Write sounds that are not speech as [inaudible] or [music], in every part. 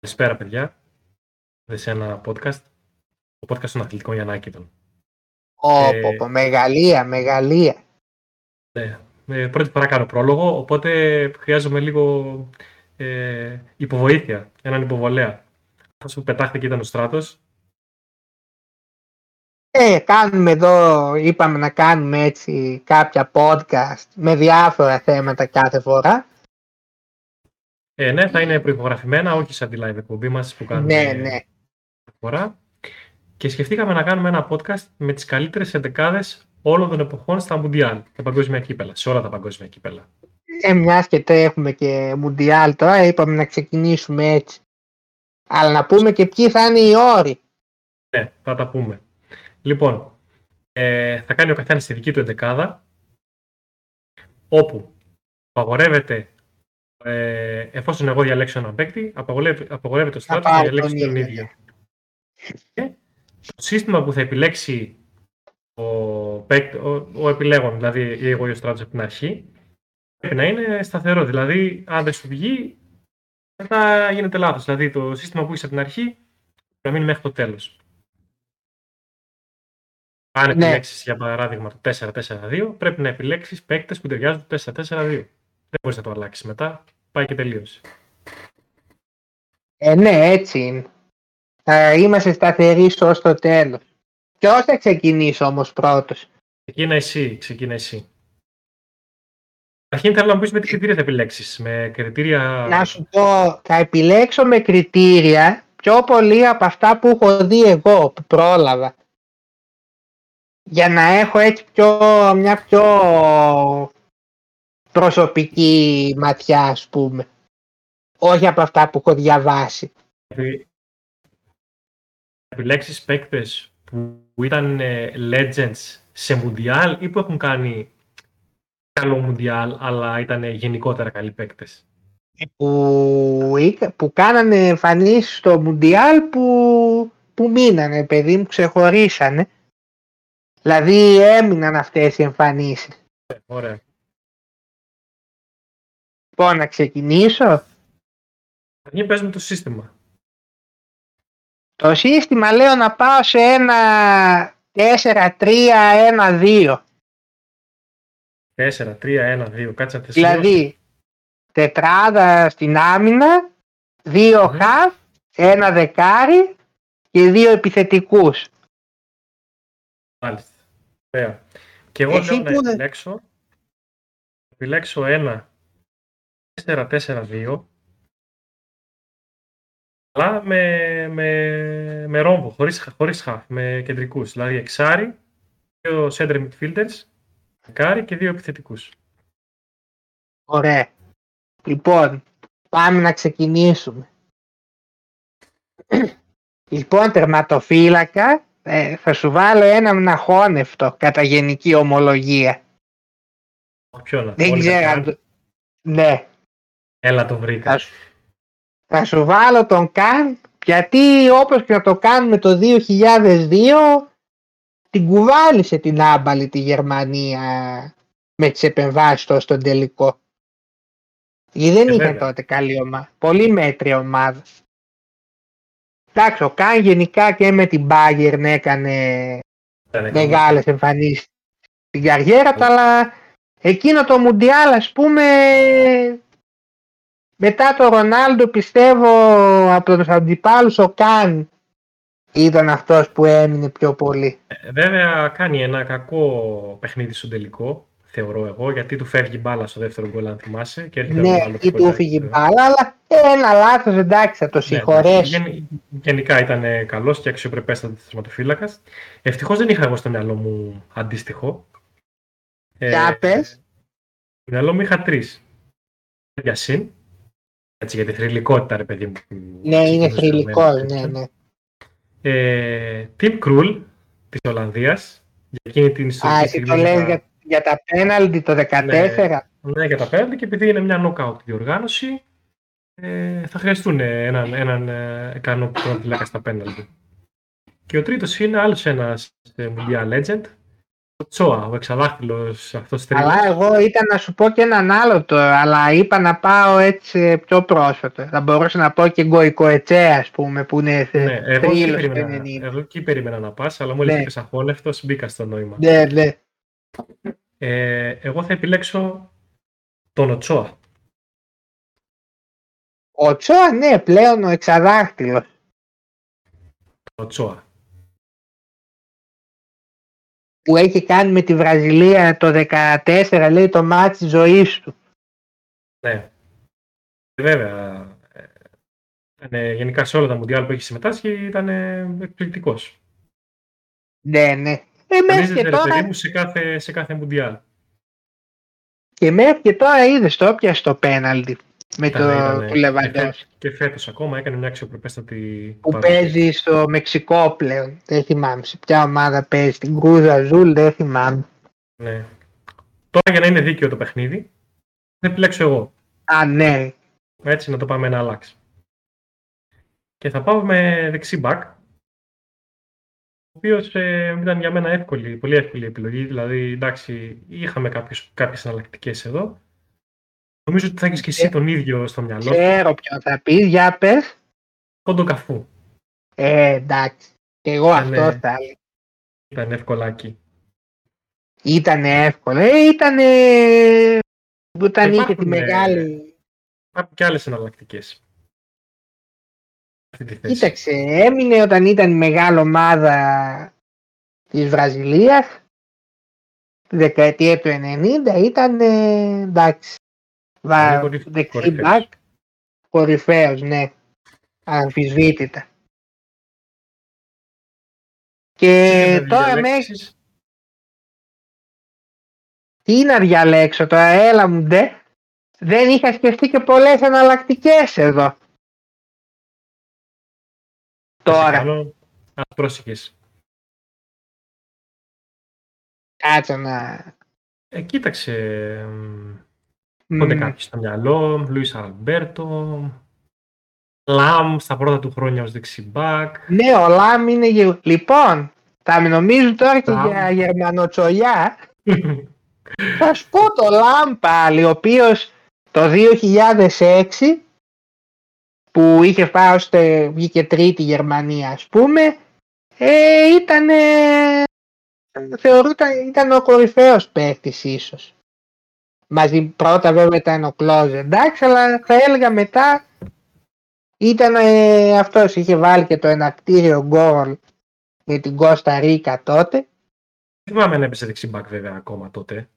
Καλησπέρα, παιδιά. Σε ένα podcast. Το podcast των αθλητικών Γιαννάκητων. Όπο, ε, μεγαλεία, μεγαλεία. Ναι, ε, πρώτη φορά κάνω πρόλογο, οπότε χρειάζομαι λίγο ε, υποβοήθεια, έναν υποβολέα. Αυτός που πετάχτηκε ήταν ο Στράτος. Ε, κάνουμε εδώ, είπαμε να κάνουμε έτσι κάποια podcast με διάφορα θέματα κάθε φορά. Ε, ναι, θα είναι προϋπογραφημένα, όχι σαν τη live εκπομπή μας που κάνουμε ναι, ναι. φορά. Και σκεφτήκαμε να κάνουμε ένα podcast με τις καλύτερες εντεκάδες όλων των εποχών στα Μουντιάλ, τα παγκόσμια κύπελα, σε όλα τα παγκόσμια κύπελα. Ε, μιας και έχουμε και Μουντιάλ τώρα, είπαμε να ξεκινήσουμε έτσι. Αλλά να πούμε και ποιοι θα είναι οι όροι. Ναι, θα τα πούμε. Λοιπόν, ε, θα κάνει ο καθένας τη δική του εντεκάδα, όπου απαγορεύεται ε, εφόσον εγώ διαλέξω έναν παίκτη, απαγορεύεται το στράτος να διαλέξει τον ίδιο. Και το σύστημα που θα επιλέξει ο, παίκτη, ο, ο επιλέγων, δηλαδή εγώ ή ο στράτος από την αρχή, πρέπει να είναι σταθερό. Δηλαδή, αν δεν σου βγει, μετά γίνεται λάθος. Δηλαδή, το σύστημα που είσαι από την αρχή πρέπει να μείνει μέχρι το τέλος. Αν ναι. επιλέξεις για παράδειγμα το 4-4-2, πρέπει να επιλέξεις παίκτες που ταιριάζουν το 4-4-2. Δεν μπορείς να το αλλάξεις μετά. Πάει και τελείωσε. Ε, ναι, έτσι είναι. Θα είμαστε σταθεροί ως το τέλος. Ποιο θα ξεκινήσει όμως πρώτος. Ξεκίνα εσύ, ξεκίνα εσύ. Αρχήν θέλω να μου πεις με τι κριτήρια θα επιλέξεις. Με κριτήρια. Να σου πω, θα επιλέξω με κριτήρια πιο πολύ από αυτά που έχω δει εγώ, που πρόλαβα. Για να έχω έτσι πιο, μια πιο προσωπική ματιά, ας πούμε. Όχι από αυτά που έχω διαβάσει. Επιλέξεις παίκτες που ήταν ε, legends σε Μουντιάλ ή που έχουν κάνει καλό Μουντιάλ, αλλά ήταν γενικότερα καλοί παίκτες; Που, που κάνανε εμφανίσεις στο Μουντιάλ που, που μείνανε, παιδί μου, ξεχωρίσανε. Δηλαδή έμειναν αυτές οι εμφανίσεις. Ε, ωραία. Λοιπόν, να ξεκινήσω. Αρχήν πες με το σύστημα. Το σύστημα λέω να πάω σε ένα 4-3-1-2. 4-3-1-2, κάτσε να Δηλαδή, τετράδα στην άμυνα, δύο mm. χαφ, ένα δεκάρι και δύο επιθετικούς. Μάλιστα. Ωραία. Και εγώ Εσύ λέω να επιλέξω, επιλέξω ένα 4-4-2 αλλά με, με, με ρόμβο, χωρίς, χωρίς χαφ, με κεντρικούς. Δηλαδή εξάρι, δύο center midfielders, δεκάρι και δύο επιθετικούς. Ωραία. Λοιπόν, πάμε να ξεκινήσουμε. λοιπόν, τερματοφύλακα, ε, θα σου βάλω ένα μναχόνευτο κατά γενική ομολογία. Ποιον, Δεν ξέρω Ναι. Έλα το βρήκα. Θα, σου βάλω τον Καν γιατί όπως και να το κάνουμε το 2002 την κουβάλισε την άμπαλη τη Γερμανία με τις επεμβάσεις του στον τελικό. Γιατί δεν ε, ήταν τότε καλή ομάδα. Πολύ μέτρια ομάδα. Εντάξει, ο Καν γενικά και με την Bayern έκανε μεγάλες εμφανίσεις στην καριέρα του, αλλά εκείνο το Μουντιάλ ας πούμε μετά το Ρονάλντο πιστεύω από τους αντιπάλους ο Καν ήταν αυτός που έμεινε πιο πολύ. Ε, βέβαια κάνει ένα κακό παιχνίδι στο τελικό, θεωρώ εγώ, γιατί του φεύγει μπάλα στο δεύτερο γκολ αν θυμάσαι. Και ναι, ή του φύγει μπάλα, αλλά ένα λάθος εντάξει θα το ναι, συγχωρέσει. Ναι, γενικά ήταν καλός και αξιοπρεπέστατος θεσματοφύλακας. Ευτυχώς δεν είχα εγώ στο μυαλό μου αντίστοιχο. Για ε, πες. Στο μυαλό μου είχα τρεις. Για συν, έτσι, για τη θρηλυκότητα, ρε παιδί μου. Ναι, είναι θρηλυκό, ναι, ναι. Ε, Tim Krul της Ολλανδίας, για εκείνη την ιστορική Α, εσύ το λες για, για τα πέναλτι το 2014. Ναι, ναι, για τα πέναλτι και επειδή είναι μια knockout διοργάνωση, ε, θα χρειαστούν έναν, έναν ε, ικανό πρωτοφυλάκα στα πέναλτι. Και ο τρίτος είναι άλλος ένας ε, Mundial Legend, Ο Τσόα, ο εξαδάχτυλος αυτός τρίτος. Αλλά εγώ ήταν να σου πω και έναν άλλο τώρα, αλλά είπα να πάω έτσι πιο πρόσφατο. Θα μπορούσα να πω και Γκοϊκό Ετσέ, ας πούμε, που είναι Ναι, εγώ εκεί, τρίλος περίμενα, 90. εγώ εκεί περίμενα να πας, αλλά μόλις Ναι. είπες αχόλευτος μπήκα στο νόημα. Ναι, ναι. Ε, εγώ θα επιλέξω τον Οτσόα. Ο Τσόα, ναι, πλέον ο εξαδάχτυλος. Τον Οτσόα. Που έχει κάνει με τη Βραζιλία το 14 λέει το μάτι της ζωής του. Ναι. Βέβαια, ε, ήταν, γενικά σε όλα τα μουντιάλ που έχει συμμετάσχει ήταν ε, εκπληκτικός. Ναι, ναι. Ε, μέχρι και Εμφανίζεται, ρε παιδί τώρα, μου, σε κάθε, σε κάθε μουντιάλ. και μέχρι και τώρα είδες το πιασε το πέναλτι με Ήταν- το ήταν- του και, Λεβαντός φέ- και φέτος ακόμα έκανε μια αξιοπρεπέστατη που παρουσία. παίζει στο Μεξικό πλέον. Δεν θυμάμαι σε ποια ομάδα παίζει. Στην Κρούζα Ζούλ δεν θυμάμαι. Ναι. Τώρα για να είναι δίκαιο το παιχνίδι, θα επιλέξω εγώ. Α, ναι. Έτσι να το πάμε να αλλάξει. Και θα πάω με δεξί back, ο οποίος ήταν για μένα εύκολη, πολύ εύκολη επιλογή. Δηλαδή, εντάξει, είχαμε κάποιες, κάποιες εναλλακτικές εδώ. Νομίζω ότι θα έχεις και εσύ Ε, τον ίδιο στο μυαλό σου. Ξέρω ποιον θα πεις. Για πες. Κόντο καφού. Ε, εντάξει. Και εγώ Ε, αυτό ναι. θα έλεγα. Ήταν ευκολάκι. Ήταν εύκολο. Ε, ήταν. Όταν είχε τη Υπάρχουν, ε, μεγάλη. Υπάρχουν και άλλες εναλλακτικές. Αυτή τη θέση. Κοίταξε, έμεινε όταν ήταν η μεγάλη ομάδα της Βραζιλίας τη δεκαετία του 90 ήταν ε, εντάξει βα, Είναι κορυφ- δεξί κορυφαίος. μπακ κορυφαίος ναι αμφισβήτητα και Και να τώρα με διαλέξεις- τι να διαλέξω τώρα έλα μου ντε δεν είχα σκεφτεί και πολλές εναλλακτικές εδώ θα σε τώρα κάνω- Α, πρόσεχες. κάτσε να Ε, κοίταξε. Μ, Μμ. Πότε κάποιος στο μυαλό, Λουίς Αλμπέρτο, Λαμ στα πρώτα του χρόνια ως δεξιμπάκ. Ναι, ο Λάμ είναι γε- Λοιπόν, θα με νομίζουν τώρα και Λαμ. για γερμανοτσολιά. [laughs] Θα σου πω το Λάμ πάλι, ο οποίος το 2006 που είχε πάει ώστε βγήκε τρίτη Γερμανία ας πούμε ε, ήταν θεωρούταν ήταν ο κορυφαίος παίκτης ίσως μαζί πρώτα βέβαια ήταν ο Κλόζ εντάξει αλλά θα έλεγα μετά ήταν ε, αυτός είχε βάλει και το ενακτήριο γκολ με την Κώστα Ρίκα τότε Δεν θυμάμαι αν έπαιζε δεξιμπάκ βέβαια ακόμα τότε.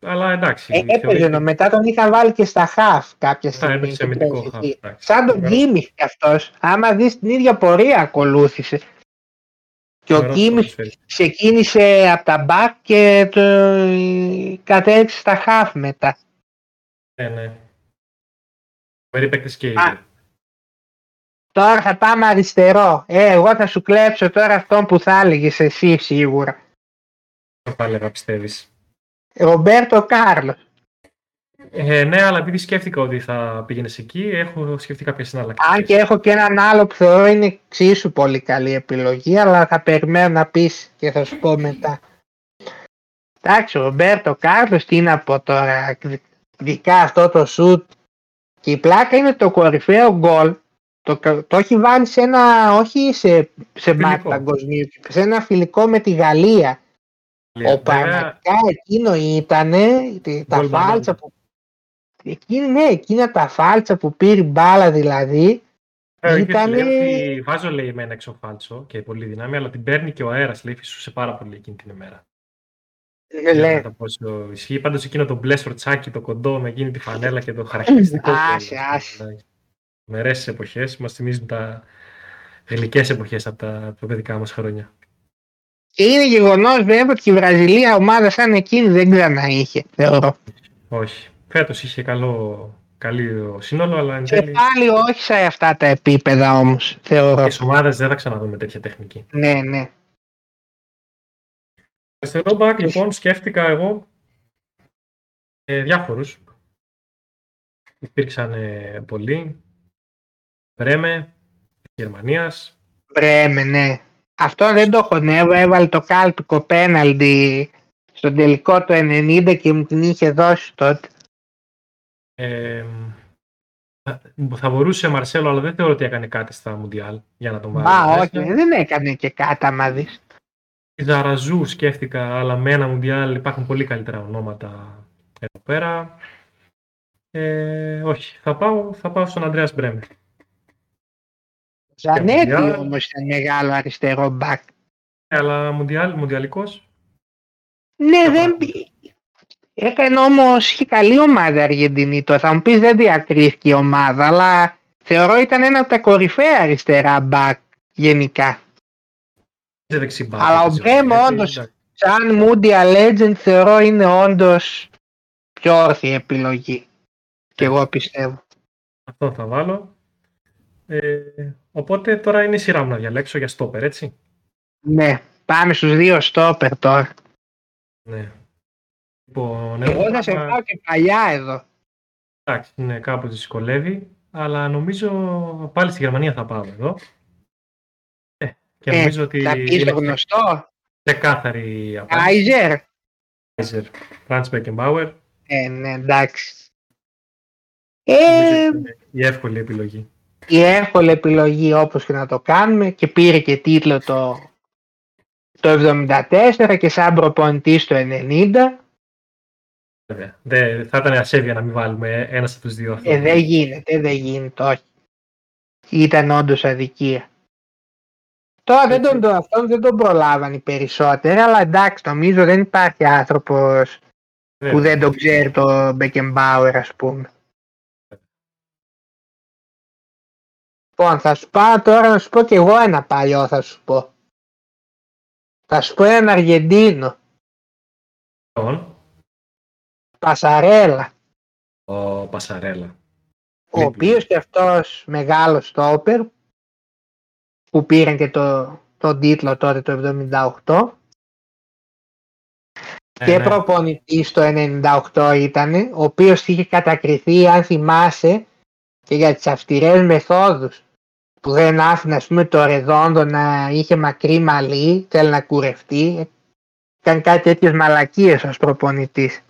Αλλά εντάξει. ε, έπαιζε θεωρείται- ενώ μετά τον είχα βάλει και στα χαφ κάποια Θα στιγμή έπαιξε στην αμυντικό τρίτη. χαφ. εντάξει. Σαν τον Φοβερό- Κίμιχ κι αυτός, άμα δεις την ίδια πορεία ακολούθησε. Και ο φοβερός Κίμιχ ποδοσφαίρης. ξεκίνησε από τα μπακ και το... κατέληξε στα χαφ μετά. Ναι, ναι. Φοβεροί παίκτες και οι Α. δύο. Τώρα θα πάμε αριστερό. Ε, εγώ θα σου κλέψω τώρα αυτόν που θα έλεγες εσύ σίγουρα. Θα τα έλεγα, πιστεύεις. Ρομπέρτο Κάρλος. Ε, ναι, αλλά επειδή σκέφτηκα ότι θα πήγαινες εκεί, έχω σκεφτεί κάποιε εναλλακτικές. Αν και έχω και έναν άλλο που θεωρώ είναι εξίσου πολύ καλή επιλογή, αλλά θα περιμένω να πεις και θα σου πω μετά. Εντάξει, ο Ρομπέρτο Κάρλος τι να πω τώρα, ειδικά αυτό το σουτ. Και η πλάκα είναι το κορυφαίο γκολ. Το, το έχει βάλει σε ένα, όχι σε, σε μάτ Φιλικό. παγκοσμίου, σε ένα φιλικό με τη Γαλλία. Βέβαια, Ο πραγματικά εκείνο ήταν τα Γκολ φάλτσα μπανάνα. που. Εκείνη, ναι, εκείνα τα φάλτσα που πήρε η μπάλα δηλαδή. Ε, και Ήτανε- λέει ότι βάζω λέει με ένα εξωφάλτσο και πολύ δύναμη, αλλά την παίρνει και ο αέρας. Λέει φυσούσε πάρα πολύ εκείνη την ημέρα. Ε, Δεν λέει, ξέρω κατά πόσο ισχύει. Πάντως εκείνο το μπλε σορτσάκι, το κοντό με εκείνη τη φανέλα και το χαρακτηριστικό. Άσε, κόλλο. άσε. Μερές εποχές μας θυμίζουν τα γλυκές εποχές από τα πιο παιδικά μας χρόνια. Και είναι γεγονός βέβαια ότι η Βραζιλία ομάδα σαν εκείνη δεν ξανά είχε, θεωρώ. Όχι. Φέτος είχε καλό, καλή σύνολο, αλλά εν Και τέλει πάλι όχι σε αυτά τα επίπεδα όμως, θεωρώ. τις ομάδες δεν θα ξαναδούμε τέτοια τεχνική. Ναι, ναι. Αριστερό μπακ, λοιπόν, σκέφτηκα εγώ ε, διάφορους. Υπήρξαν ε, πολλοί. Βρέμε, Γερμανίας. Βρέμε, ναι. Αυτό δεν το έχω ναι, έβαλε το κάλπικο πέναλτι στον τελικό το 90 και μου την είχε δώσει τότε. Ε, θα μπορούσε Μαρσέλο, αλλά δεν θεωρώ ότι έκανε κάτι στα Μουντιάλ για να τον βάλει. Μα όχι, δεν έκανε και κάτι άμα δεις. Ζαραζού σκέφτηκα, αλλά με ένα Μουντιάλ υπάρχουν πολύ καλύτερα ονόματα εδώ πέρα. Ε, όχι, θα πάω, θα πάω στον Ανδρέας Μπρέμερ. Ζανέτη όμως ήταν μεγάλο αριστερό μπακ. Ε, αλλά μουντιάλ, μουντιαλικός. Ναι, δεν... Έκανε όμως είχε καλή ομάδα Αργεντινή. Το θα μου πεις δεν διακρίθηκε η ομάδα, αλλά θεωρώ ήταν ένα από τα κορυφαία αριστερά μπακ γενικά. Αλλά ο Μπρέμ όντως, σαν Mundial Legend, θεωρώ είναι όντως πιο όρθια επιλογή. Και εγώ πιστεύω. Αυτό θα βάλω. Ε, οπότε τώρα είναι η σειρά μου να διαλέξω για στόπερ, έτσι. Ναι, πάμε στους δύο στόπερ τώρα. Ναι. Λοιπόν, εγώ θα σε πάω και παλιά εδώ. Εντάξει, ναι, κάπου δυσκολεύει, αλλά νομίζω πάλι στη Γερμανία θα πάω εδώ. Ε, και ε, νομίζω ότι θα πεις το γνωστό. Ξεκάθαρη απάντηση. Άιζερ. Άιζερ. Franz Beckenbauer. Ε, ναι, εντάξει. Ε, η εύκολη επιλογή. Η εύκολη επιλογή όπως και να το κάνουμε και πήρε και τίτλο το, το 74 και σαν προπονητής το 90. Βέβαια. Δεν, θα ήταν ασέβεια να μην βάλουμε ένας από τους δύο. Ε, δεν γίνεται, δεν γίνεται, όχι. Ήταν όντως αδικία. Τώρα δεν τον, αυτόν δεν τον προλάβαν οι περισσότεροι, αλλά εντάξει, νομίζω δεν υπάρχει άνθρωπος που δεν τον ξέρει το Μπεκεμπάουερ, ας πούμε. Λοιπόν, θα σου πάω τώρα να σου πω και εγώ ένα παλιό θα σου πω. Θα σου πω ένα Αργεντίνο. Τον. Πασαρέλα. Ο Πασαρέλα. Ο οποίος και αυτός μεγάλος στόπερ που πήραν και το, το τίτλο τότε το 78 ε, και ναι. προπονητής το 98 ήταν, ο οποίος είχε κατακριθεί αν θυμάσαι και για τις αυστηρές μεθόδους που δεν άφηνε ας πούμε το Ρεδόντο να είχε μακρύ μαλλί, θέλει να κουρευτεί. Κάνει κάτι τέτοιες μαλακίες ως προπονητής.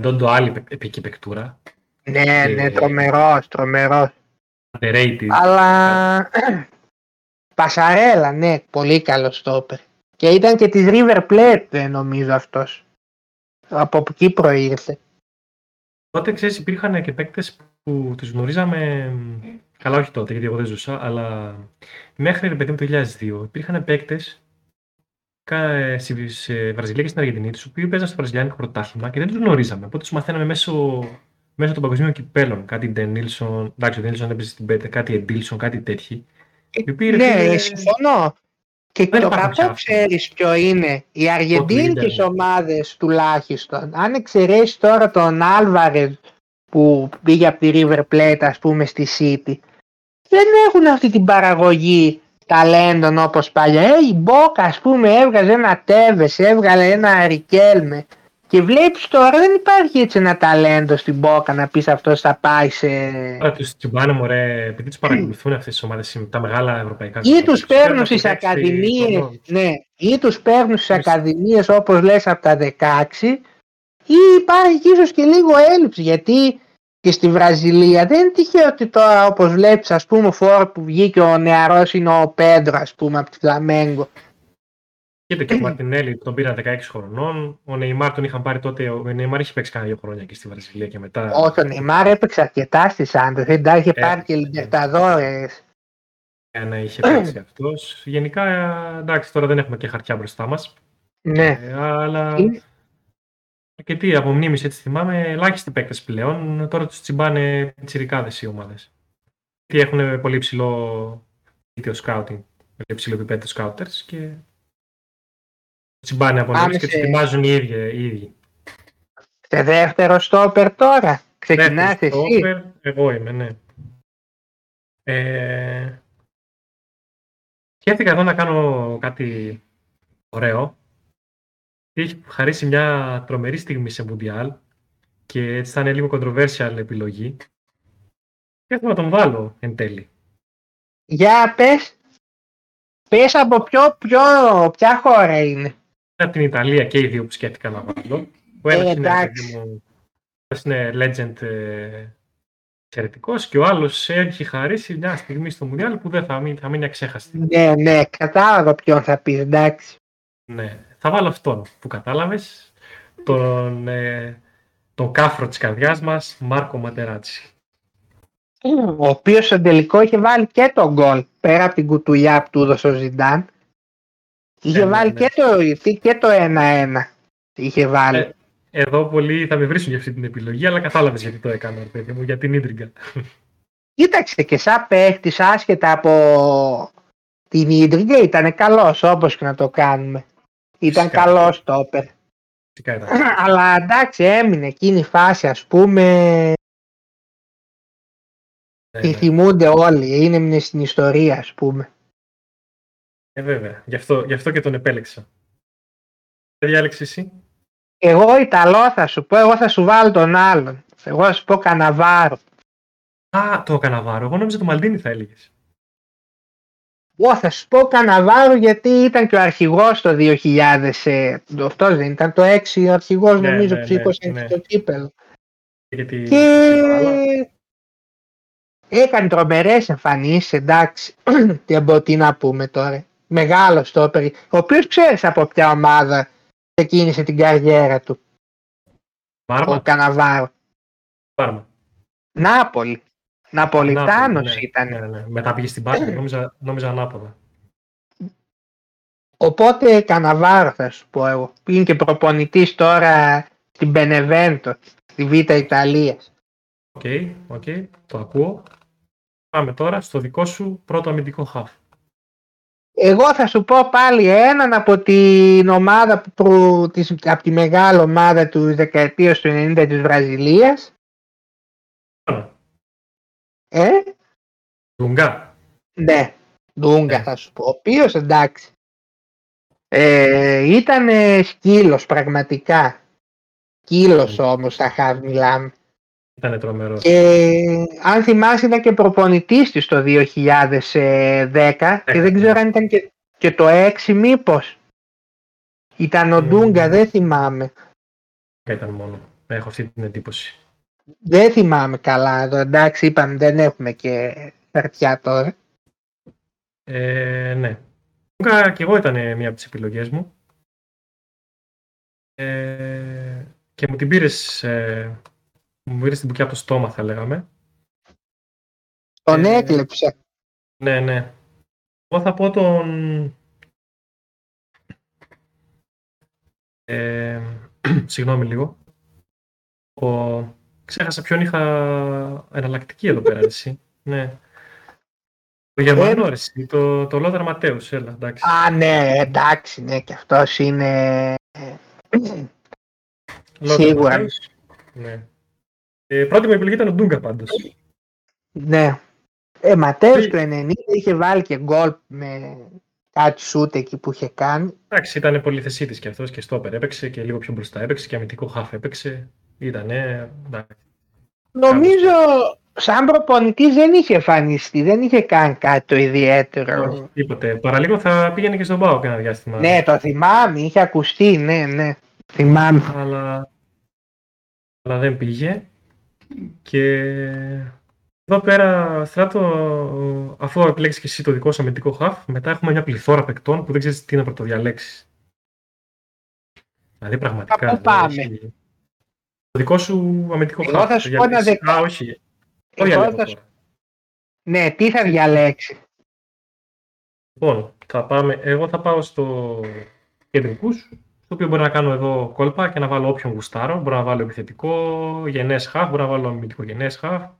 Δεν το άλλη επική παικτούρα. Ναι, ναι, τρομερός, τρομερός. Αλλά [clears throat] Πασαρέλα, ναι, πολύ καλός στόπερ. Και ήταν και της River Plate νομίζω αυτός. Από εκεί προήρθε. Τότε ξέρεις υπήρχαν και παίκτες που τους γνωρίζαμε Καλά, όχι τότε, γιατί εγώ δεν ζούσα, αλλά μέχρι παιδί μου το 2002 υπήρχαν παίκτες σε Βραζιλία και στην Αργεντινή, τους οποίοι παίζαν στο Βραζιλιάνικο πρωτάθλημα και δεν τους γνωρίζαμε. Οπότε τους μαθαίναμε μέσω, μέσω των παγκοσμίων κυπέλων. Κάτι Ντενίλσον, εντάξει, ο Ντενίλσον έπαιζε στην Πέτε, κάτι Εντίλσον, κάτι τέτοιοι. Ε, ναι, συμφωνώ. Και το κακό ξέρεις ποιο είναι. Οι Αργεντίνικε ομάδες τουλάχιστον. Αν εξαιρέσεις τώρα τον Άλβαρες που πήγε από τη River Plate ας πούμε στη City δεν έχουν αυτή την παραγωγή ταλέντων όπως παλιά. Ε, η Μπόκα ας πούμε έβγαζε ένα Τέβες, έβγαλε ένα Ρικέλμε και βλέπεις τώρα δεν υπάρχει έτσι ένα ταλέντο στην Μπόκα να πεις αυτός θα πάει σε... Τώρα τους τσιμπάνε μωρέ, επειδή τους παρακολουθούν αυτές τις ομάδες, τα μεγάλα ευρωπαϊκά. Ή τους παίρνουν στις ακαδημίες, ναι, ή τους παίρνουν στις ακαδημίες όπως λες από τα 16 ή υπάρχει ίσως και λίγο έλλειψη γιατί και στη Βραζιλία δεν είναι τυχαίο ότι τώρα όπως βλέπεις ας πούμε ο φόρ που βγήκε ο νεαρός είναι ο Πέντρο ας πούμε από τη Φλαμέγκο. Κοίτα και ο Μαρτινέλη τον πήραν 16 χρονών. Ο Νεϊμάρ τον είχαν πάρει τότε. Ο Νεϊμάρ είχε παίξει κανένα δύο χρόνια και στη Βραζιλία και μετά. Όχι, ο Νεϊμάρ έπαιξε αρκετά στη Σάντα. Δεν τα είχε ε, πάρει και Λιμπερταδόρες. Ε, ναι, είχε παίξει [clears throat] αυτός. Γενικά εντάξει, τώρα δεν έχουμε και χαρτιά μπροστά μας. Ναι. Ε, αλλά αρκετοί από μνήμης έτσι θυμάμαι, ελάχιστοι παίκτες πλέον. Τώρα τους τσιμπάνε τσιρικάδες οι ομάδες. Γιατί έχουν πολύ ψηλό δίκτυο scouting, πολύ ψηλό επίπεδο scouters και τσιμπάνε από νωρίς και τους ετοιμάζουν οι ίδιοι. Οι ίδιοι. Σε δεύτερο στόπερ τώρα. Ξεκινάς εσύ. Στόπερ, εγώ είμαι, ναι. Ε, σκέφτηκα εδώ να κάνω κάτι ωραίο έχει χαρίσει μια τρομερή στιγμή σε Μουντιάλ και έτσι θα είναι λίγο controversial επιλογή. Και θέλω να τον βάλω εν τέλει. Για πες. Πες από ποιο, ποιο, ποια χώρα είναι. Από την Ιταλία και οι δύο που σκέφτηκα να βάλω. Ο ένας είναι, μου, είναι legend ε, εξαιρετικός και ο άλλος έχει χαρίσει μια στιγμή στο Μουντιάλ που δεν θα μείνει, θα μείνει αξέχαστη. Ναι, ναι, κατάλαβα ποιον θα πεις, εντάξει. Ναι, θα βάλω αυτόν που κατάλαβες. Τον, ε, τον κάφρο της καρδιάς μας, Μάρκο Ματεράτσι. Ο οποίος στο τελικό είχε βάλει και τον γκολ πέρα από την κουτουλιά που του έδωσε ο Ζιντάν. Είχε ε, ναι, βάλει ναι. Και, το, και το 1-1. Είχε βάλει. Ε, εδώ πολλοί θα με βρίσουν για αυτή την επιλογή, αλλά κατάλαβες γιατί το έκανα, παιδί μου, για την ίντριγκα. Κοίταξε και σαν παίχτης, άσχετα από την ίντριγκα, ήταν καλός όπως και να το κάνουμε. Ήταν καλός το όπερ. [clears throat] Αλλά εντάξει, έμεινε εκείνη η φάση, ας πούμε. Ε, τη θυμούνται όλοι, είναι στην ιστορία, ας πούμε. Ε, βέβαια. Γι' αυτό, γι αυτό και τον επέλεξα. Δεν διάλεξες εσύ; Εγώ Ιταλό θα σου πω, εγώ θα σου βάλω τον άλλον. Εγώ θα σου πω Καναβάρο. Α, το Καναβάρο. Εγώ νόμιζα το Μαλτίνι θα έλεγες. Εγώ θα σου πω Καναβάρο γιατί ήταν και ο αρχηγός το 2000. Ε, αυτός δεν ήταν το 6 ο αρχηγός ναι, νομίζω ναι, που σήκωσε ναι, το κύπελο. Γιατί... Και έκανε τρομερές εμφανίσεις, εντάξει. [clears throat] τι να πούμε τώρα. Μεγάλος στόπερ, ο οποίος ξέρεις από ποια ομάδα ξεκίνησε την καριέρα του. Πάρμα. Ο Καναβάρο. Πάρμα. Νάπολη. Ναπολιτάνος ναι, ήταν. Ναι, ναι. Μετά πήγες στην Πάρμα, νόμιζα, νόμιζα ανάποδα. Οπότε Καναβάρο θα σου πω εγώ. Είναι και προπονητής τώρα στην Μπενεβέντο, στη Β' Ιταλίας. OK, okay, okay, το ακούω. Πάμε τώρα στο δικό σου πρώτο αμυντικό χαφ. Εγώ θα σου πω πάλι έναν από την ομάδα, που, της, από τη μεγάλη ομάδα του δεκαετίας του 90 της Βραζιλίας. Ε; Ντούνγκα. Ναι, Ντούνγκα ε. θα σου πω. Ο οποίος εντάξει. Ε, ήταν σκύλος πραγματικά. Σκύλος όμως θα χάβει μιλάμε. Ήταν τρομερός. Και αν θυμάσαι ήταν και προπονητής της το 2010 και δεν ξέρω αν ήταν και, και το 6 μήπως. Ήταν ο Ντούγκα, δεν θυμάμαι. Ήταν μόνο. Έχω αυτή την εντύπωση. Δεν θυμάμαι καλά εδώ. Εντάξει, είπαμε δεν έχουμε και χαρτιά τώρα. Ε, ναι. Ντούγκα και εγώ ήταν μία από τις επιλογές μου. Ε, και μου την πήρες ε, μου πήρες την μπουκιά από το στόμα, θα λέγαμε. Τον ε, έκλεψε. Ναι, ναι. Εγώ θα πω τον... Ε, [clears throat] συγγνώμη λίγο. Ο... Ξέχασα ποιον είχα εναλλακτική εδώ πέρα, [laughs] εσύ. Ναι. Το Γερμανό, ε, εσύ, το, το Λόδερ Ματέους, έλα, εντάξει. Α, ναι, εντάξει, ναι, και αυτός είναι... Σίγουρα. Ναι. Ε, πρώτη μου επιλογή ήταν ο Ντούγκα πάντως. Ναι. Ε, Ματέο το 90 είχε βάλει και γκολ με κάτι σούτ εκεί που είχε κάνει. Εντάξει, ήταν πολύ θεσίτης και αυτός και στόπερ έπαιξε και λίγο πιο μπροστά έπαιξε και αμυντικό χάφ έπαιξε. Ήτανε. Νομίζω σαν προπονητής δεν είχε εμφανιστεί, δεν είχε κάνει κάτι το ιδιαίτερο. Όχι, τίποτε. Παραλίγο θα πήγαινε και στον Πάο ένα διάστημα. Ναι, το θυμάμαι, είχε ακουστεί, ναι, ναι. Θυμάμαι. Αλλά, αλλά δεν πήγε. Και εδώ πέρα, Στράτο, αφού επιλέξεις και εσύ το δικό σου αμυντικό χαφ, μετά έχουμε μια πληθώρα παικτών που δεν ξέρεις τι να πρωτοδιαλέξεις. Δηλαδή πραγματικά. Από πάμε. Το δικό σου αμυντικό Εγώ χαφ. Θα σου πω ένα δεκα... Α, όχι. Εγώ θα σου... Ναι, τι θα διαλέξει; Λοιπόν, θα πάμε. Εγώ θα πάω στο κεντρικού το οποίο μπορεί να κάνω εδώ κόλπα και να βάλω όποιον γουστάρω. Μπορώ να βάλω επιθετικό, γενές χαφ, μπορώ να βάλω αμυντικό γενές χαφ.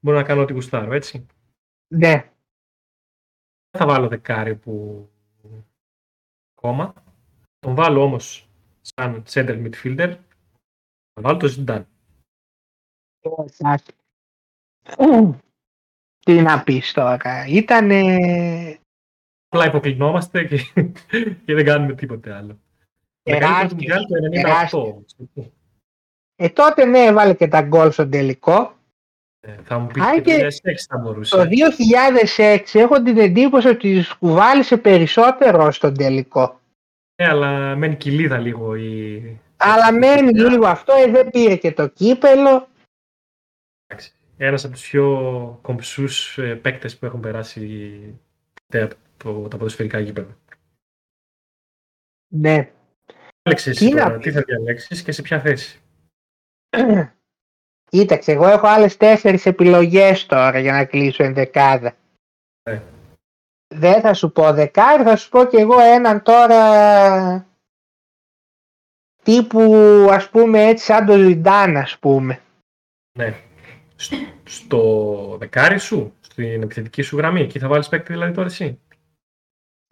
Μπορώ να κάνω ό,τι γουστάρω, έτσι. Ναι. θα βάλω δεκάρι που ακόμα. Τον βάλω όμως σαν center midfielder. Θα βάλω το Ζιντάν. Τι να πεις τώρα. Ήτανε... Απλά υποκλεινόμαστε και, και δεν κάνουμε τίποτε άλλο. Τεράστιο. Ε, τότε ναι, έβαλε και τα γκολ στο τελικό. Ε, θα μου πεις και το 2006 θα μπορούσε. Το 2006 έχω την εντύπωση ότι κουβάλισε περισσότερο στον τελικό. Ε, αλλά μένει κοιλίδα λίγο η... Αλλά μένει λίγο αυτό, ε, δεν πήρε και το κύπελο. Ένας από τους πιο κομψούς ε, παίκτες που έχουν περάσει από τα ποδοσφαιρικά γήπεδα. Ναι. Άλεξε εσύ τώρα, τι θα διαλέξεις και σε ποια θέση; [clears throat] Κοίταξε, εγώ έχω άλλες τέσσερις επιλογές τώρα για να κλείσω ενδεκάδα. Ναι. Δεν θα σου πω δεκάρι, θα σου πω και εγώ έναν τώρα τύπου ας πούμε έτσι σαν το Ζιντάν ας πούμε. Ναι. Στο δεκάρι σου, στην επιθετική σου γραμμή, εκεί θα βάλεις παίκτη δηλαδή τώρα εσύ;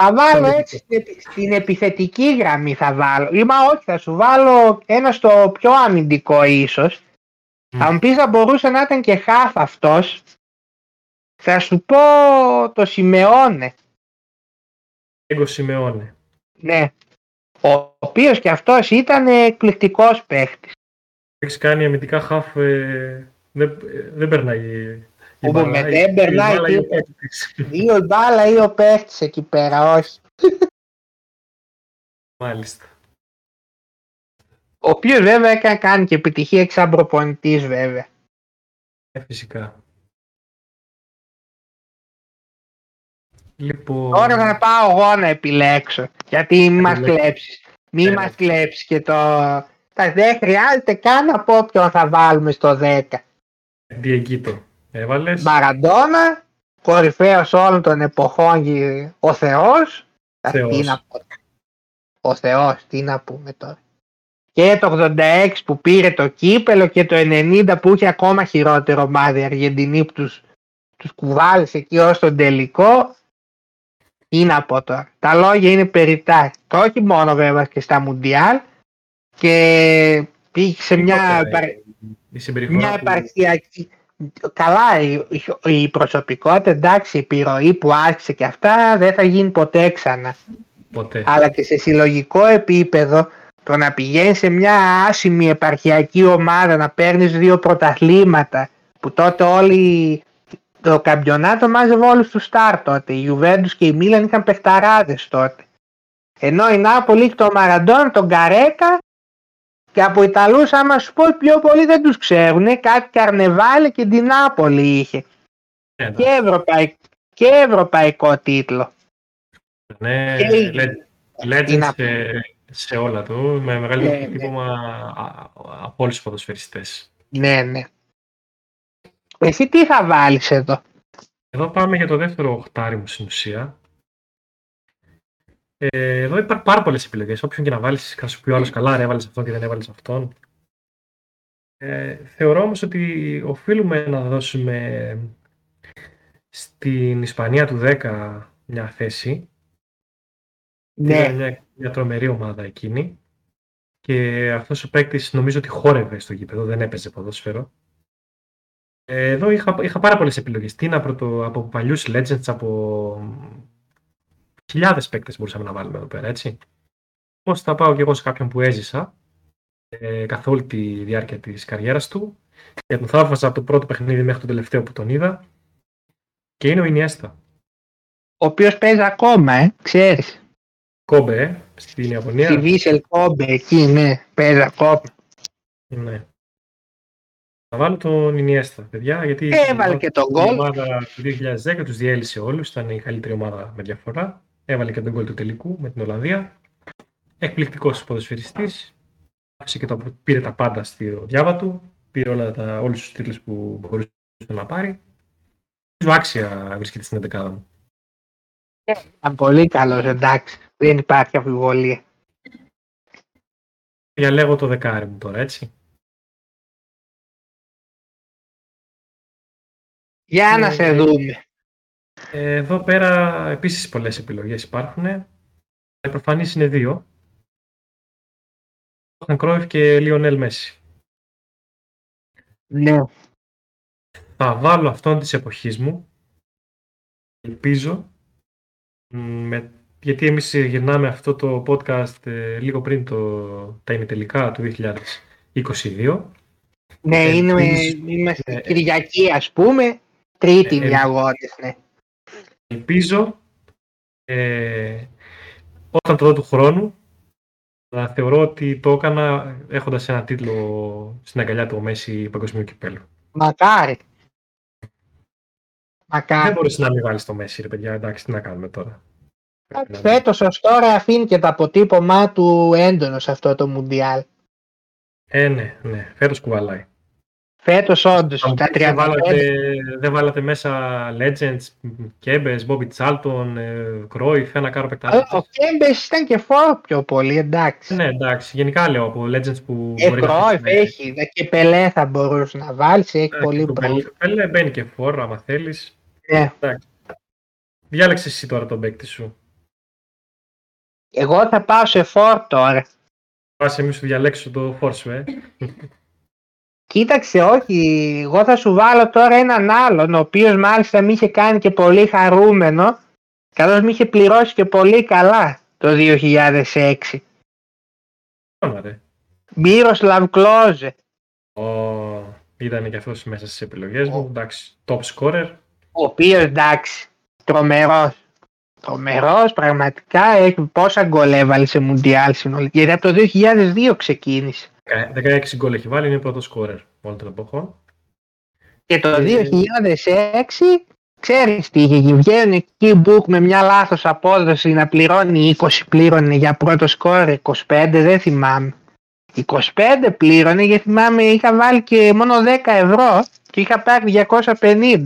Θα βάλω έτσι στην επιθετική γραμμή θα βάλω. Ή μα όχι, θα σου βάλω ένα στο πιο αμυντικό ίσως. Mm. Αν πεις θα μπορούσε να ήταν και χάφ αυτός. Θα σου πω το Σιμεώνε. Εγώ Σιμεώνε. Ναι. Ο οποίος και αυτός ήταν εκπληκτικός παίχτης. Έχεις κάνει αμυντικά χάφ, ε, δεν, δεν περνάει που με δεν περνάει Ή ο μπάλα ή ο παίχτης εκεί πέρα, όχι. Μάλιστα. Ο οποίος βέβαια έκανε κάνει και επιτυχία εξ προπονητής βέβαια. Ε, φυσικά. Λοιπόν... Τώρα θα πάω εγώ να επιλέξω. Γιατί μη μας κλέψεις. Μη ε, μας κλέψεις και το... Δεν χρειάζεται καν να πω ποιον θα βάλουμε στο 10. Διεγκείτο. Έβαλες. Μαραντόνα, κορυφαίος όλων των εποχών, ο Θεός. Θεός. Τι να πω. Ο Θεός, τι να πούμε τώρα. Και το 86 που πήρε το κύπελο και το 90 που είχε ακόμα χειρότερο ομάδα η Αργεντινή που τους, τους κουβάλισε εκεί ως τον τελικό. Τι να πω τώρα. Τα λόγια είναι περιτά. Και όχι μόνο βέβαια και στα Μουντιάλ και πήγε σε μια, μια επαρχιακή καλά η, η προσωπικότητα, εντάξει, η επιρροή που άρχισε και αυτά δεν θα γίνει ποτέ ξανά. Ποτέ. Αλλά και σε συλλογικό επίπεδο το να πηγαίνει σε μια άσημη επαρχιακή ομάδα να παίρνεις δύο πρωταθλήματα που τότε όλοι το καμπιονάτο μάζευε όλους τους στάρ τότε. Οι Ιουβέντους και οι Μίλαν είχαν παιχταράδες τότε. Ενώ η Νάπολη και το Μαραντών, τον Καρέκα και από Ιταλούς άμα σου πω πιο πολύ δεν τους ξέρουν. Κάτι Καρνεβάλε και την Νάπολη είχε. Ε, και, ευρωπαϊκ... και ευρωπαϊκό τίτλο. Ναι, και... legend σε, σε, όλα του, με μεγάλο ναι, χτύπημα ναι. από όλους τους ποδοσφαιριστές. Ναι, ναι. Εσύ τι θα βάλεις εδώ; Εδώ πάμε για το δεύτερο οχτάρι μου στην ουσία. Ε, εδώ υπάρχουν πάρα πολλές επιλογές. Όποιον και να βάλεις, θα σου πει ο άλλος καλά, ρε, έβαλες αυτόν και δεν έβαλες αυτόν. Ε, θεωρώ όμως ότι οφείλουμε να δώσουμε στην Ισπανία του 10 μια θέση. Ναι. Μια, μια τρομερή ομάδα εκείνη. Και αυτός ο παίκτης νομίζω ότι χόρευε στο γήπεδο, δεν έπαιζε ποδόσφαιρο. Ε, εδώ είχα, είχα πάρα πολλές επιλογές. Τι είναι από, από παλιούς legends, από χιλιάδες παίκτες μπορούσαμε να βάλουμε εδώ πέρα, έτσι. Πώς θα πάω και εγώ σε κάποιον που έζησα ε, καθ' όλη τη διάρκεια της καριέρας του και τον θαύμασα από το πρώτο παιχνίδι μέχρι το τελευταίο που τον είδα και είναι ο Ινιέστα. Ο οποίος παίζει ακόμα, ε, ξέρεις. Κόμπε, ε, στην Ιαπωνία. Στη Βίσελ Κόμπε, εκεί, ναι, παίζει ακόμα. Ναι. Θα βάλω τον Ινιέστα, παιδιά, γιατί Έβαλε και τον γκολ. Η ομάδα του 2010 τους διέλυσε όλους, ήταν η καλύτερη ομάδα με διαφορά. Έβαλε και τον γκολ του τελικού με την Ολλανδία. Εκπληκτικός ποδοσφαιριστής. και το, πήρε τα πάντα στη διάβα του. Πήρε όλα τα, όλους τους τίτλους που μπορούσε να πάρει. Άξια βρίσκεται στην 11 μου. Ήταν πολύ καλός, εντάξει. Δεν υπάρχει αμφιβολία. Διαλέγω το δεκάρι μου τώρα, έτσι. Για να σε δούμε. Εδώ πέρα επίσης πολλές επιλογές υπάρχουν. Οι προφανείς είναι δύο. Τον Κρόιφ και Λιονέλ Μέση. Ναι. Θα βάλω αυτόν της εποχής μου. Ελπίζω. Με, γιατί εμείς γυρνάμε αυτό το podcast ε, λίγο πριν το, τα ημιτελικά του 2022. Ναι, είναι, είμαστε ε, Κυριακή ας πούμε, τρίτη ε, διαγώνες, ναι. Ελπίζω ε, όταν το δω του χρόνου Αλλά θεωρώ ότι το έκανα έχοντας ένα τίτλο στην αγκαλιά του ο Μέση παγκοσμίου κυπέλου. Μακάρι. Δεν Μακάρι. μπορείς να μην βάλεις το Μέση, ρε παιδιά. Εντάξει, τι να κάνουμε τώρα. Φέτος ως τώρα αφήνει και το αποτύπωμά του έντονο σε αυτό το Μουντιάλ. Ε, ναι, ναι. Φέτος κουβαλάει. Φέτος όντως Αν τα δεν 35. βάλατε, δεν βάλατε μέσα Legends, Κέμπες, Bobby Charlton, Cruyff, ένα κάρο Ε, παικτάρα. Ο Κέμπες ήταν και φορ πιο πολύ, εντάξει. Ναι, εντάξει. Γενικά λέω από Legends που Ε, μπορεί να Κρόιφ αφήσει- έχει, δε και Πελέ θα μπορούσε να βάλεις, έχει Ε, πολύ το μπρο. Πέλε μπαίνει και φορ, άμα θέλεις. Ναι. Διάλεξες εσύ τώρα τον παίκτη σου. Εγώ θα πάω σε φορ τώρα. Πας εμείς σου διαλέξω το φορ σου, ε. [laughs] Κοίταξε, όχι, εγώ θα σου βάλω τώρα έναν άλλον, ο οποίος μάλιστα με είχε κάνει και πολύ χαρούμενο, καθώς με είχε πληρώσει και πολύ καλά το 2006. Όνομα, ρε. Μύροσλαβ Κλόζε, Ω, ήταν και αυτός μέσα στις επιλογές μου. Εντάξει, top scorer. ο οποίος εντάξει, τρομερός. Τρομερός, πραγματικά, έχει πόσα γκολ έβαλε σε Μουντιάλ συνολικά, γιατί από το 2002 ξεκίνησε. Ε, 16 γκολ έχει βάλει, είναι πρώτος scorer όλων των εποχών. Και το Ε, 2006, ξέρεις τι είχε γίνει, βγαίνουν εκεί μπουκ με μια λάθος απόδοση να πληρώνει 20 πλήρωνε για πρώτο σκόρ, 25 δεν θυμάμαι. 25 πλήρωνε γιατί θυμάμαι είχα βάλει και μόνο 10 ευρώ και είχα πάρει 250.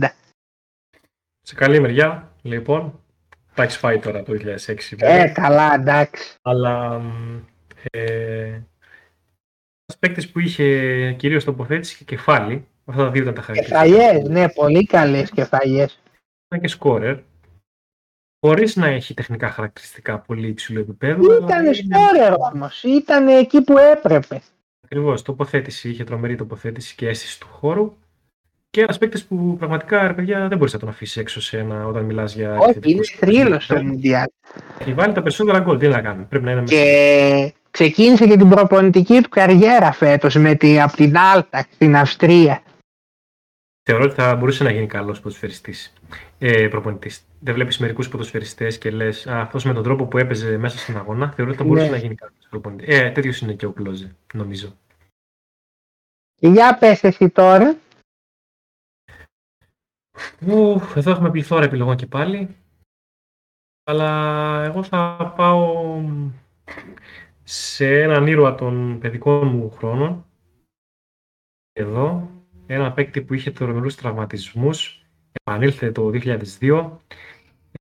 Σε καλή μεριά, λοιπόν. Τα έχεις φάει τώρα το 2006. Ε, βέβαια. καλά, εντάξει. Αλλά μ, ε, ένας παίκτης που είχε κυρίως τοποθέτηση και κεφάλι. Αυτά τα δύο ήταν τα χαρακτηριστικά. Κεφαλιές, ναι, πολύ καλές κεφαλιές. Ήταν και σκόρερ. Χωρίς να έχει τεχνικά χαρακτηριστικά πολύ υψηλού επίπεδου. Ήταν σκόρερ όμως, ήταν εκεί που έπρεπε. Ακριβώς. Τοποθέτηση, είχε τρομερή τοποθέτηση και αίσθηση του χώρου. Και ένας παίκτης που πραγματικά ρε παιδιά δεν μπορείς να τον αφήσεις έξω σε ένα, όταν μιλάς για. Όχι, είναι επιθετικούς. θρύλος στο Μουντιάλ. Έχει βάλει τα περισσότερα γκολ. Τι να κάνουμε. Πρέπει να είναι μέσα. Και ξεκίνησε και την προπονητική του καριέρα φέτος με τη, από την Άλτα στην Αυστρία. Θεωρώ ότι θα μπορούσε να γίνει καλός ποδοσφαιριστής. Ε, προπονητής. Δεν βλέπεις μερικούς ποδοσφαιριστές και λες αυτός με τον τρόπο που έπαιζε μέσα στην αγώνα. Θεωρώ ότι θα μπορούσε Ναι. να γίνει καλός προπονητής. Ε, τέτοιος είναι και ο Κλόζε, νομίζω. Και για πες εσύ τώρα. Ου, εδώ έχουμε πληθώρα επιλογών και πάλι. Αλλά εγώ θα πάω σε έναν ήρωα των παιδικών μου χρόνων. Εδώ, ένα παίκτη που είχε τρομερούς τραυματισμούς. Επανήλθε το 2002.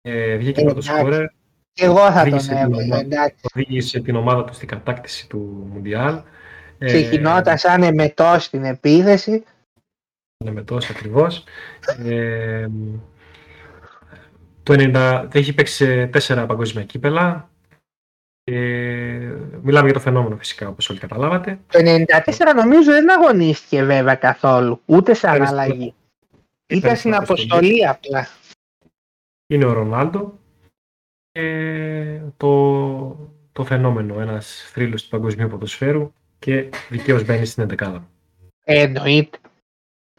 Ε, βγήκε Ε, πρώτο εντάξει. σκόρερ. Και εγώ θα τον Οδήγησε την έβαλα, ομάδα. εντάξει. Οδήγησε την ομάδα του στην κατάκτηση του Μουντιάλ. Ε, Ξεκινώτα σαν εμετός στην επίθεση. είναι με τόσο ακριβώς. Ε, το 90, έχει παίξει σε τέσσερα παγκόσμια κύπελα. Ε, μιλάμε για το φαινόμενο φυσικά, όπως όλοι καταλάβατε. Το 94 νομίζω δεν αγωνίστηκε βέβαια καθόλου. Ούτε σαν Ήταν στην- αλλαγή. ήταν Ήταν στην στην αποστολή απλά. Είναι ο Ρονάλντο. Ε, το, το φαινόμενο, ένας θρύλος του παγκοσμίου ποδοσφαίρου και δικαίως μπαίνει στην 11. Ε, εννοείται.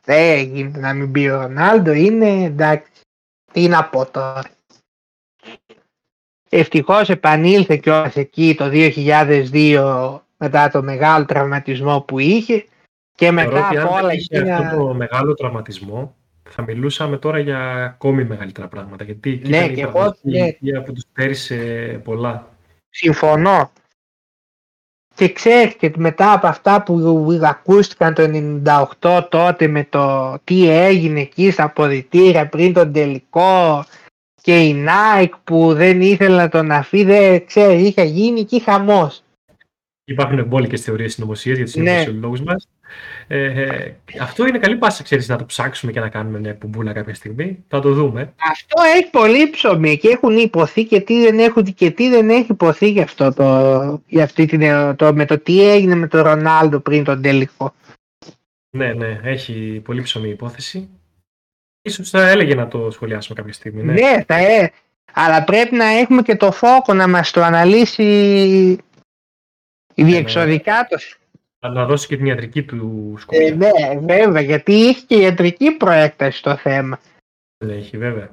Δεν γίνεται να μην πει ο Ρονάλντο. Είναι εντάξει. Τι να πω τώρα. Ευτυχώς επανήλθε κιόλας εκεί το 2002 μετά το μεγάλο τραυματισμό που είχε και Θεωρώ μετά ότι αν από όλα δεν είχε εκείνα... αυτό το μεγάλο τραυματισμό, θα μιλούσαμε τώρα για ακόμη μεγαλύτερα πράγματα. Γιατί εκεί Ναι, ήταν η και εγώ, πραγματική ναι. ηλικία που τους πέρισε πολλά. Συμφωνώ. Και ξέρεις και μετά από αυτά που ακούστηκαν το 98 τότε με το τι έγινε εκεί στα αποδητήρια πριν τον τελικό και η Nike που δεν ήθελε να τον αφήσει, δεν ξέρει, είχε γίνει και χαμός. Υπάρχουν εμπόλικες θεωρίες συνωμοσίες για τους Ναι. συνωμοσιολόγους μας. Ε, ε, αυτό είναι καλή πάσα, ξέρεις, να το ψάξουμε και να κάνουμε μια εκπομπούλα κάποια στιγμή. Θα το δούμε. Αυτό έχει πολύ ψωμί και έχουν υποθεί και τι δεν έχουν και τι δεν έχει υποθεί για αυτό το, για αυτή την, το, με το τι έγινε με τον Ρονάλντο πριν τον τελικό. Ναι, ναι, έχει πολύ ψωμί η υπόθεση. Ίσως θα έλεγε να το σχολιάσουμε κάποια στιγμή. Ναι. Ναι, θα ε, αλλά πρέπει να έχουμε και το φόκο να μας το αναλύσει διεξοδικά το. Να- Να δώσει και την ιατρική του Ε, σχόλια. ναι, βέβαια, γιατί έχει και ιατρική προέκταση το θέμα. Δεν έχει, βέβαια.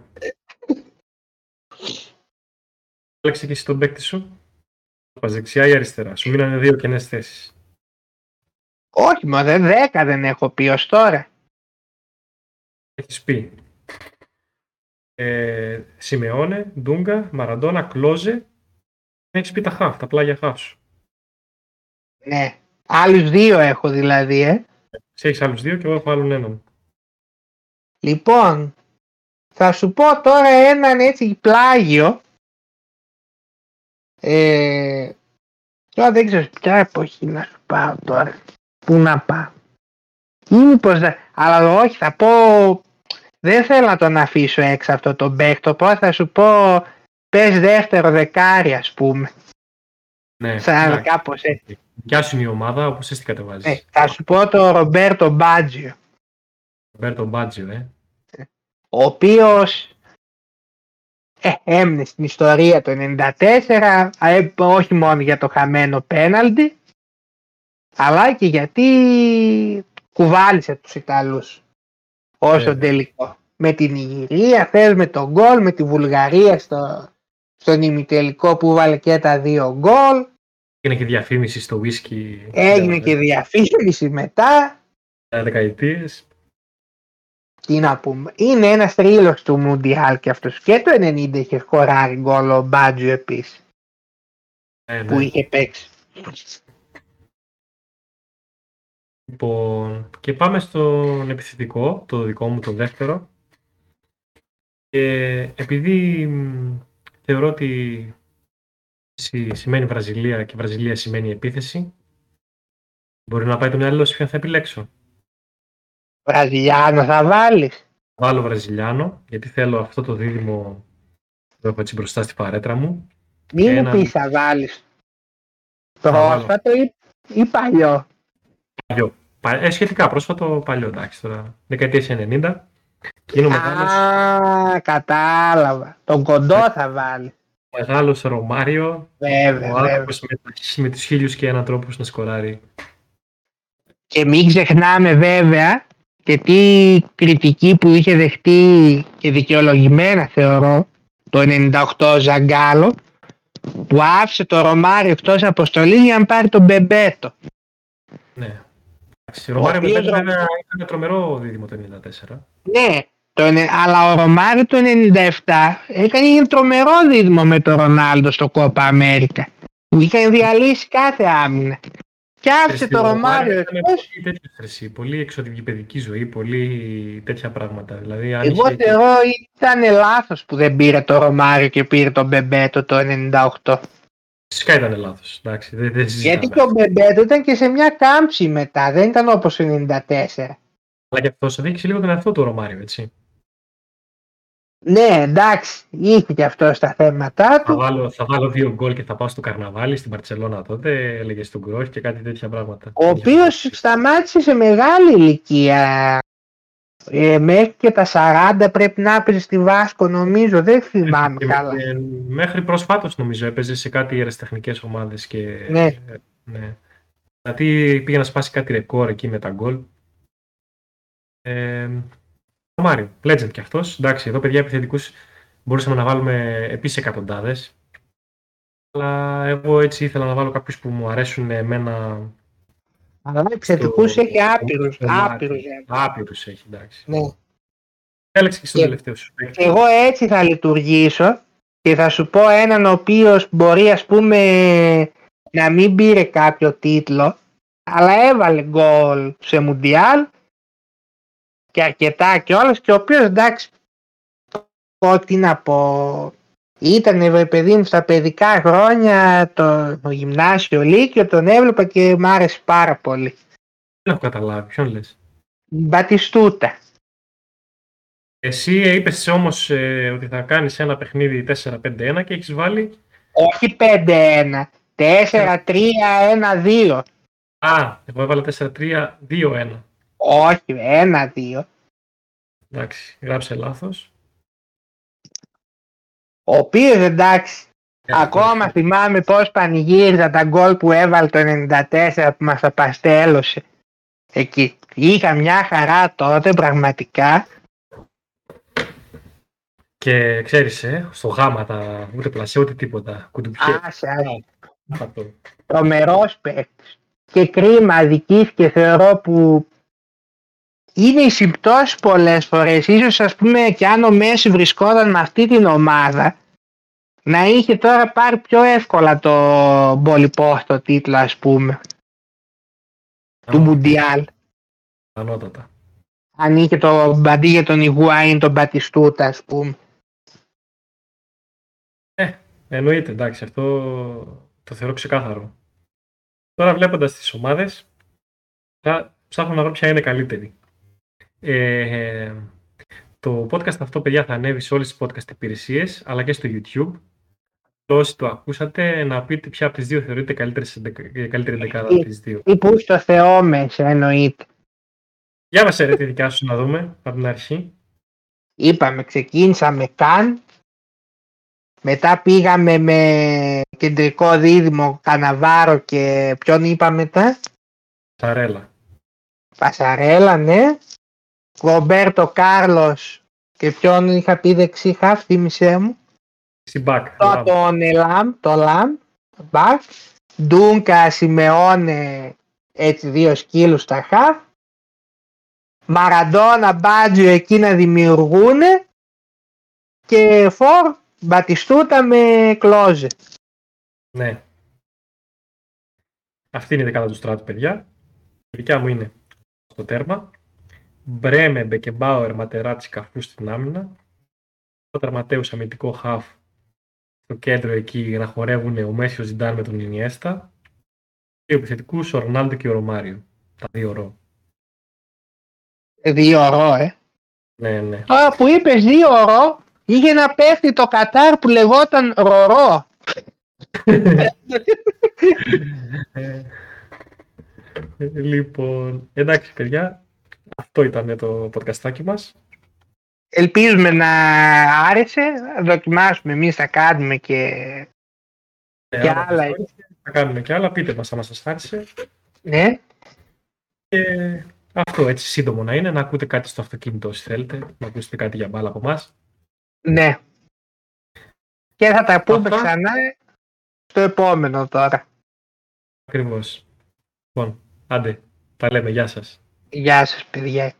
Άλλαξε και εσύ τον παίκτη σου. πας δεξιά ή αριστερά. Σου μείνανε δύο κενές θέσεις. Όχι, μα δεν δέκα δεν έχω πει ως τώρα. Έχεις πει. Ε, Σιμεώνε, Ντούγκα, Μαραντόνα, Κλόζε. Έχεις πει τα χαφ, τα πλάγια χαφ σου. Ναι. Άλλους δύο έχω δηλαδή, ε. Εσύ έχεις άλλους δύο και εγώ έχω άλλον έναν. Λοιπόν, θα σου πω τώρα έναν έτσι πλάγιο. Ε, τώρα δεν ξέρω ποια εποχή να σου πάω τώρα. Πού να πάω. Ή μήπως, δε- αλλά όχι θα πω, δεν θέλω να τον αφήσω έξω αυτό το παίκτο, πω θα σου πω πες δεύτερο δεκάρι ας πούμε. Ναι, Σαν εντάξει. κάπως έτσι. Δικιά σου είναι η ομάδα, όπως εσύ την κατεβάζεις. Ε, θα σου πω το Ρομπέρτο Μπάτζιο. Ρομπέρτο Μπάτζιο, ε. ο οποίος ε, έμεινε στην ιστορία το 94 ε, όχι μόνο για το χαμένο πέναλτι αλλά και γιατί κουβάλισε τους Ιταλούς όσο Βέβαια. τελικό με την Ιγυρία, θες με τον γκολ με τη Βουλγαρία στο, στον ημιτελικό που βάλε και τα δύο γκολ Είναι και διαφήμιση στο whisky. έγινε για και διαφήμιση μετά Δεκαετίες. τι να πούμε, είναι ένας τρίλος του Μουντιάλ και αυτός και το 90 είχε σκοράρει γκολ ο Μπάτζιο επίσης Ε, που ναι. είχε παίξει. Λοιπόν, και πάμε στον επιθετικό, το δικό μου, το δεύτερο. Και επειδή μ, θεωρώ ότι σι- σημαίνει Βραζιλία και Βραζιλία σημαίνει επίθεση, μπορεί να πάει το μυαλό σε ποιον θα επιλέξω. Βραζιλιάνο θα βάλεις. Βάλω Βραζιλιάνο, γιατί θέλω αυτό το δίδυμο που έχω έτσι μπροστά στη παρέτρα μου. Μην Και μου ένα- πεις θα βάλεις. βάλω. Πρόσφατο ή, ή παλιό. Παλιό. Πα- Ε, σχετικά πρόσφατο, παλιό, εντάξει τώρα. Δεκαετίες 90. Και είναι ο μεγάλος, Α, κατάλαβα. Τον κοντό θα βάλει. μεγάλος Ρωμάριο, Βέβαια, ο βέβαια. άνθρωπος με, με τους χίλιους και έναν τρόπους να σκοράρει. Και μην ξεχνάμε βέβαια και τι κριτική που είχε δεχτεί και δικαιολογημένα θεωρώ το 98 Ζαγκάλο που άφησε το Ρωμάριο εκτός αποστολής για να πάρει τον Μπεμπέτο. Ναι. Εντάξει, Ρωμάριο με οποίος πέντε Ρο- βέβαια ήταν τρομερό δίδυμο το 94. Ναι, το, ενε- αλλά ο Ρωμάριο το 97 έκανε ένα τρομερό δίδυμο με τον Ρονάλντο στο Κόπα Αμέρικα. Που είχαν διαλύσει κάθε άμυνα. Και άφησε το Ρωμάριο ήταν εκτός. πολύ τέτοιος στρεσί, πολύ εξωτική παιδική ζωή, πολύ τέτοια πράγματα. Δηλαδή, αν Εγώ είχε και- θεωρώ ήταν λάθος που δεν πήρε το Ρωμάριο και πήρε τον Μπεμπέτο το 98. Φυσικά ήταν λάθος. Εντάξει, δεν, δεν συζητάμε. Γιατί και ο Μπεμπέτο ήταν και σε μια κάμψη μετά, δεν ήταν όπως το 94. Αλλά και αυτός αδίκησε λίγο τον εαυτό του ο Ρωμάριο, έτσι. Ναι, εντάξει, είχε και αυτό στα θέματα Θα του. βάλω, θα βάλω δύο γκολ και θα πάω στο καρναβάλι στην Παρσελώνα τότε, έλεγε στον Γκρόχ και κάτι τέτοια πράγματα. Ο οποίος σταμάτησε σε μεγάλη ηλικία. Ε, μέχρι και τα 40 πρέπει να έπαιζες στη Βάσκο νομίζω, δεν θυμάμαι Και καλά. με- μέχρι προσφάτως νομίζω έπαιζες σε κάτι ιεραστεχνικές ομάδες και... Ναι. ναι. Δηλαδή πήγε να σπάσει κάτι ρεκόρ εκεί με τα γκολ. Ε, ο Μάριο, legend κι αυτός. Εντάξει, εδώ παιδιά επιθετικούς μπορούσαμε να βάλουμε επίσης εκατοντάδες. Αλλά εγώ έτσι ήθελα να βάλω κάποιους που μου αρέσουν εμένα Αλλά επιθετικούς στο- έχει άπειρους, στο μάτι. άπειρους. ε. άπειρους έχει, εντάξει. Ναι. Έλεξε και στο Και- τελευταίο σου παίκτη. Εγώ έτσι θα λειτουργήσω και θα σου πω έναν ο οποίος μπορεί ας πούμε να μην πήρε κάποιο τίτλο αλλά έβαλε γκολ σε Μουντιάλ και αρκετά κιόλας και ο οποίος εντάξει πω τι να πω ήταν βρε παιδί μου στα παιδικά χρόνια το, το γυμνάσιο Λύκειο τον έβλεπα και μ' άρεσε πάρα πολύ Δεν έχω καταλάβει. Ποιον λες; Μπατιστούτα Εσύ είπες όμως ε, ότι θα κάνεις ένα παιχνίδι 4-5-1 και έχεις βάλει... όχι 5-1 4-3-1-2 Α, εγώ έβαλα 4-3-2-1. Όχι, ένα-δύο. Εντάξει, γράψε λάθος. Ο οποίος εντάξει, ακόμα θυμάμαι πώς πανηγύριζα τα γκολ που έβαλε το 94 που μας απαστέλωσε. Εκεί. Είχα μια χαρά τότε πραγματικά. Και ξέρεις, ε, στο γάμα τα ούτε πλασέ ούτε τίποτα. Κουντουπιέ. Άσε, άσε. Τρομερός παίκτης. Και κρίμα αδικής και θεωρώ που είναι οι συμπτώσεις πολλές φορές. Ίσως ας πούμε και αν ο Μέση βρισκόταν με αυτή την ομάδα να είχε τώρα πάρει πιο εύκολα το μπολιπόστο τίτλο ας πούμε του Μουντιάλ. Ανώτατα. Αν είχε το μπαντί για τον Ιγουάιν τον Μπατιστούτα ας πούμε. Ε, εννοείται εντάξει αυτό το θεωρώ ξεκάθαρο. Τώρα βλέποντας τις ομάδες θα ψάχνω να βρω ποια είναι καλύτερη. Ε, το podcast αυτό, παιδιά, θα ανέβει σε όλες τις podcast υπηρεσίες, αλλά και στο YouTube. Όσοι το ακούσατε, να πείτε ποια από τις δύο θεωρείτε καλύτερη, καλύτερη δεκάδα από τις δύο. Ή που στο Θεό μέσα, εννοείται. Για μας ρε τη δικιά σου να δούμε από την αρχή. Είπαμε, ξεκίνησα με Καν, μετά πήγαμε με κεντρικό δίδυμο Καναβάρο και ποιον είπα μετά. Πασαρέλα. Πασαρέλα, ναι. Ρομπέρτο Κάρλος και ποιον είχα πει δεξί χαφ, θύμισέ μου. Σιμπάκ. Το, τον Ελάμ, το Λαμ, μπακ. Ντούνγκα, Σιμεόνε, έτσι δύο σκύλους στα χαφ. Μαραντόνα, Μπάτζιο εκεί να δημιουργούν και φορ Μπατιστούτα με Κλόζε. Ναι. Αυτή είναι η δεκάδα του Στράτου, παιδιά. Η δικιά μου είναι στο τέρμα. Μπρέμε, Μπεκεμπάουερ, Ματεράτσι, Καφού στην άμυνα. Ο τερματέου αμυντικό χαφ στο κέντρο εκεί να χορεύουν ο Μέσιος Ζιντάν με τον Ινιέστα. Και επιθετικού ο Ρονάλντο και ο Ρωμάριο. Τα δύο ρο. Δύο ρο, ε. Ναι, ναι. Τώρα που είπες δύο ρο, είχε να πέφτει το Κατάρ που λεγόταν Ρορό. [laughs] Ε, λοιπόν, εντάξει παιδιά, αυτό ήταν το podcastάκι μας. Ελπίζουμε να άρεσε, δοκιμάσουμε εμείς θα κάνουμε και, Ε, και άμα άλλα. σας άρεσε, Θα κάνουμε και άλλα, πείτε μας αν σας άρεσε. Ναι, Και αυτό έτσι σύντομο να είναι, να ακούτε κάτι στο αυτοκίνητο όσοι θέλετε, να ακούσετε κάτι για μπάλα από εμάς. ναι. Και θα τα πούμε Αυτά. ξανά στο επόμενο τώρα. Ακριβώς. Λοιπόν, άντε, τα λέμε, γεια σας. Γεια σας παιδιά.